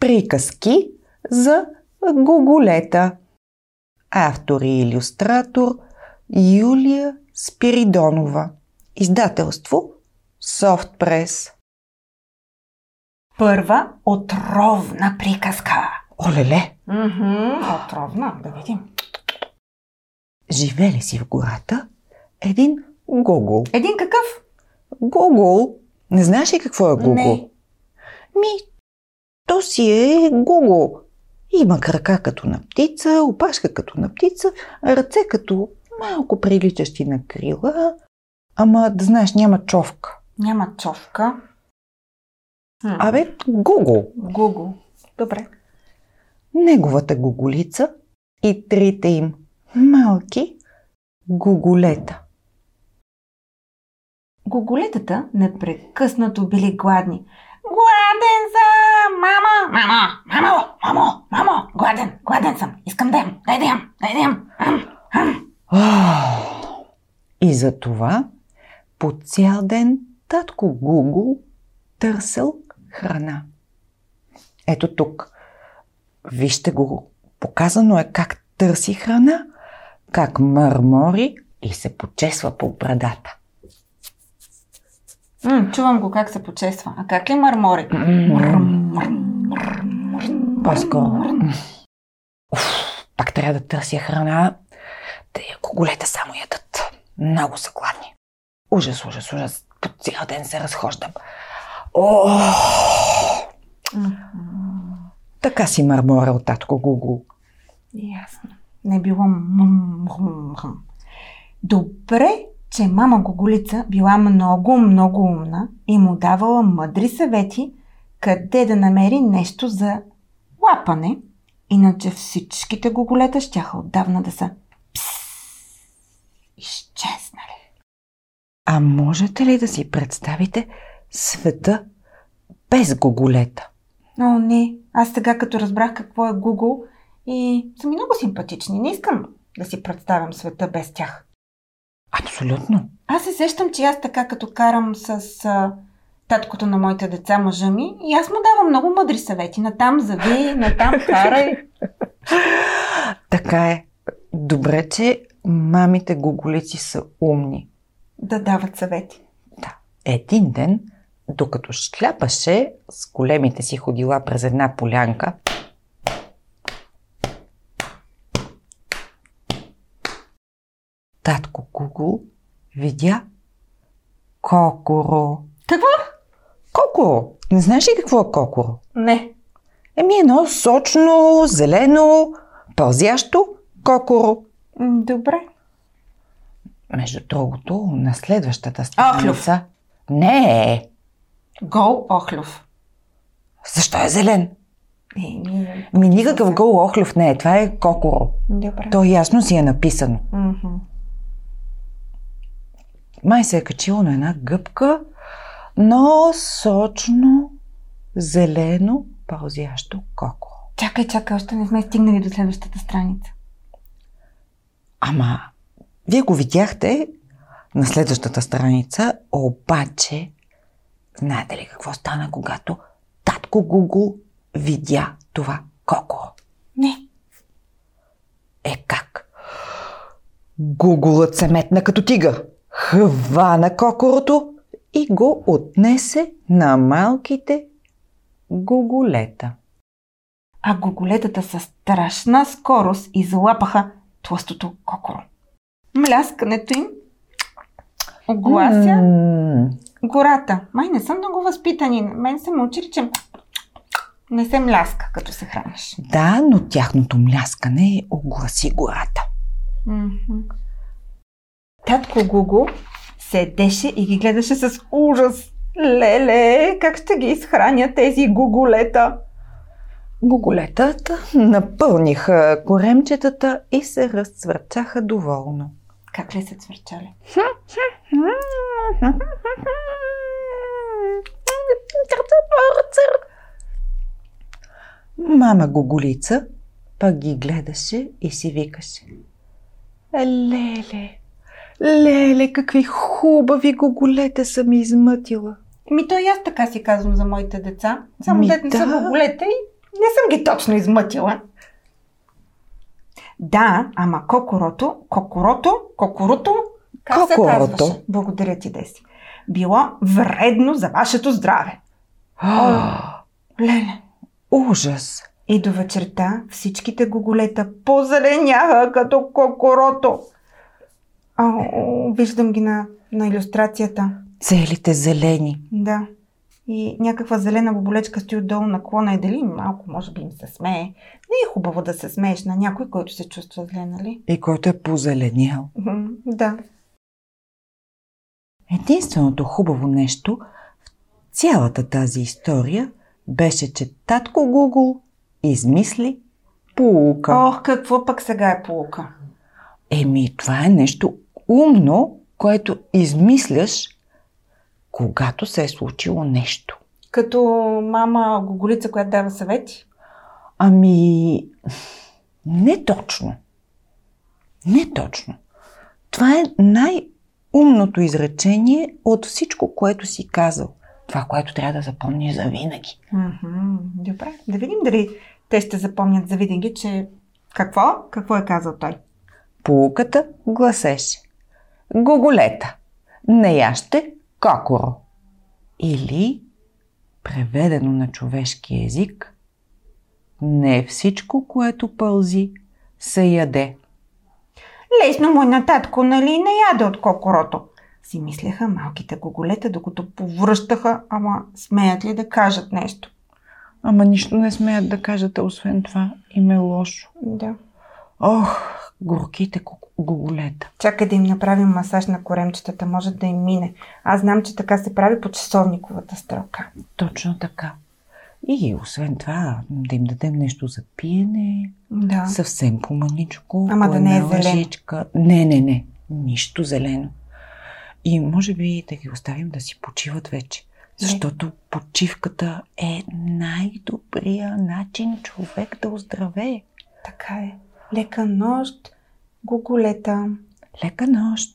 Приказки за гуголета. Автор и иллюстратор Юлия Спиридонова. Издателство Софтпрес. Първа отровна приказка. Олеле, Мгм, отровна, да видим. живели си в гората един гогол. Един какъв? Гогол. Не знаеш ли какво е гогол? Не. Ми, то си е гогол. Има крака като на птица, опашка като на птица, ръце като малко приличащи на крила, ама да знаеш, няма човка. Няма човка. Абе, гогол. Google. Добре. Неговата гоголица и трите им малки гоголета. Гоголетата непрекъснато били гладни. Гладен съм! Мамо! Мамо! Мамо! Мамо! Гладен! Гладен съм! Искам да ям! Дай да ям! Дай да ям! И за това по цял ден татко Гугл търсил храна. Ето тук. Вижте го. Показано е как търси храна, как мърмори и се почесва по брадата. М, чувам го как се почесва. А как ли мърмори? Уф, пак трябва да търся храна. Те коголета само ядат. Много са гладни. Ужас, ужас, ужас. По цял ден се разхождам. О! Така си мърморил татко Гугл. Ясно. Не било. Добре, че мама Гоголица била много, много умна и му давала мъдри съвети къде да намери нещо за лапане, иначе всичките гоголета щяха отдавна да са пс, изчезнали. А можете ли да си представите света без гоголета? О, не, аз сега като разбрах какво е Google и са ми много симпатични, не искам да си представям света без тях. Абсолютно. Аз се сещам, че аз така като карам с а, таткото на моите деца, мъжа ми, и аз му давам много мъдри съвети. Натам зави, натам карай. Така е. Добре, че мамите гоголици са умни. Да дават съвети. Да. Един ден, докато шляпаше с големите си ходила през една полянка, татко Гугл видя кокоро. Какво? Кокоро! Не знаеш ли какво е кокоро? Не. Еми едно сочно, зелено, пълзящо кокоро. Добре. Между другото, на следващата страница... Не, Гол Охлюв. защо е зелен? Ми никакъв гол охлюв не е, това е кокоро. Добре. То ясно си е написано. Мгм. Май се е качило на една гъбка, но сочно, зелено, пълзящо кокоро. Чакай, чакай, още не сме стигнали до следващата страница. Ама, вие го видяхте на следващата страница, обаче, знаете ли какво стана, когато татко Гугл видя това кокоро? Не. Е как? Гугулът се метна като тигър, хвана кокорото и го отнесе на малките гуголета. А гоголетата със страшна скорост излапаха тлъстото кокоро. Мляскането им оглася М, гората. Май не са много възпитани. Мен са ме учили, че не се мляска, като се храниш. Да, но тяхното мляскане огласи гората. Мгм. Татко Гуго седеше и ги гледаше с ужас. Леле, как ще ги изхраня тези гуголета? Гуголетата напълниха коремчетата и се разцвърчаха доволно. Как ли се цвърчали? Мама Гоголица пък ги гледаше и си викаше. Леле, леле, какви хубави гоголета съм измътила. Ми то и аз така си казвам за моите деца. Само Ми дете не са да. гоголета и Не съм ги точно измътила. Да, ама кокорото, кокорото, кокорото, как се Кокорото. казваше? Благодаря ти, Деси. Било вредно за вашето здраве. Леле. Ужас! И до вечерта всичките гоголета позеленяха като кокорото. А, виждам ги на, на иллюстрацията. Целите зелени. Да. И някаква зелена боболечка стои отдолу на клона и дали малко може би им се смее. Не е хубаво да се смееш на някой, който се чувства зле, нали? И който е позеленял. Да. Единственото хубаво нещо в цялата тази история беше, че татко Гугл измисли полука. Ох, какво пък сега е полука? Еми, това е нещо умно, което измисляш, когато се е случило нещо. Като мама Гоголица, която дава съвети? Ами, не точно. Не точно. Това е най-умното изречение от всичко, което си казал. Това, което трябва да запомниш за винаги. Добре, да видим дали те ще запомнят за винаги, че... Какво? Какво е казал той? Полуката гласеше. Гоголета. Не яще кокоро. Или, преведено на човешки език, не всичко, което пълзи, се яде. Лесно му е на татко, нали не яде от кокорото? Си мислеха малките гоголета, докато повръщаха, ама смеят ли да кажат нещо? Ама нищо не смеят да кажат, а освен това им е лошо. Да. Ох, горките ку- гоголета. Чакай да им направим масаж на коремчетата, може да им мине. Аз знам, че така се прави по часовниковата стрелка. Точно така. И освен това, да им дадем нещо за пиене, Да. съвсем по-маничко. Ама по да не е зелено. лъжичка. Не, не, не. Нищо зелено. И може би да ги оставим да си почиват вече. Защото почивката е най-добрия начин човек да оздравее. Така е. Лека нощ, гоголета. Лека нощ!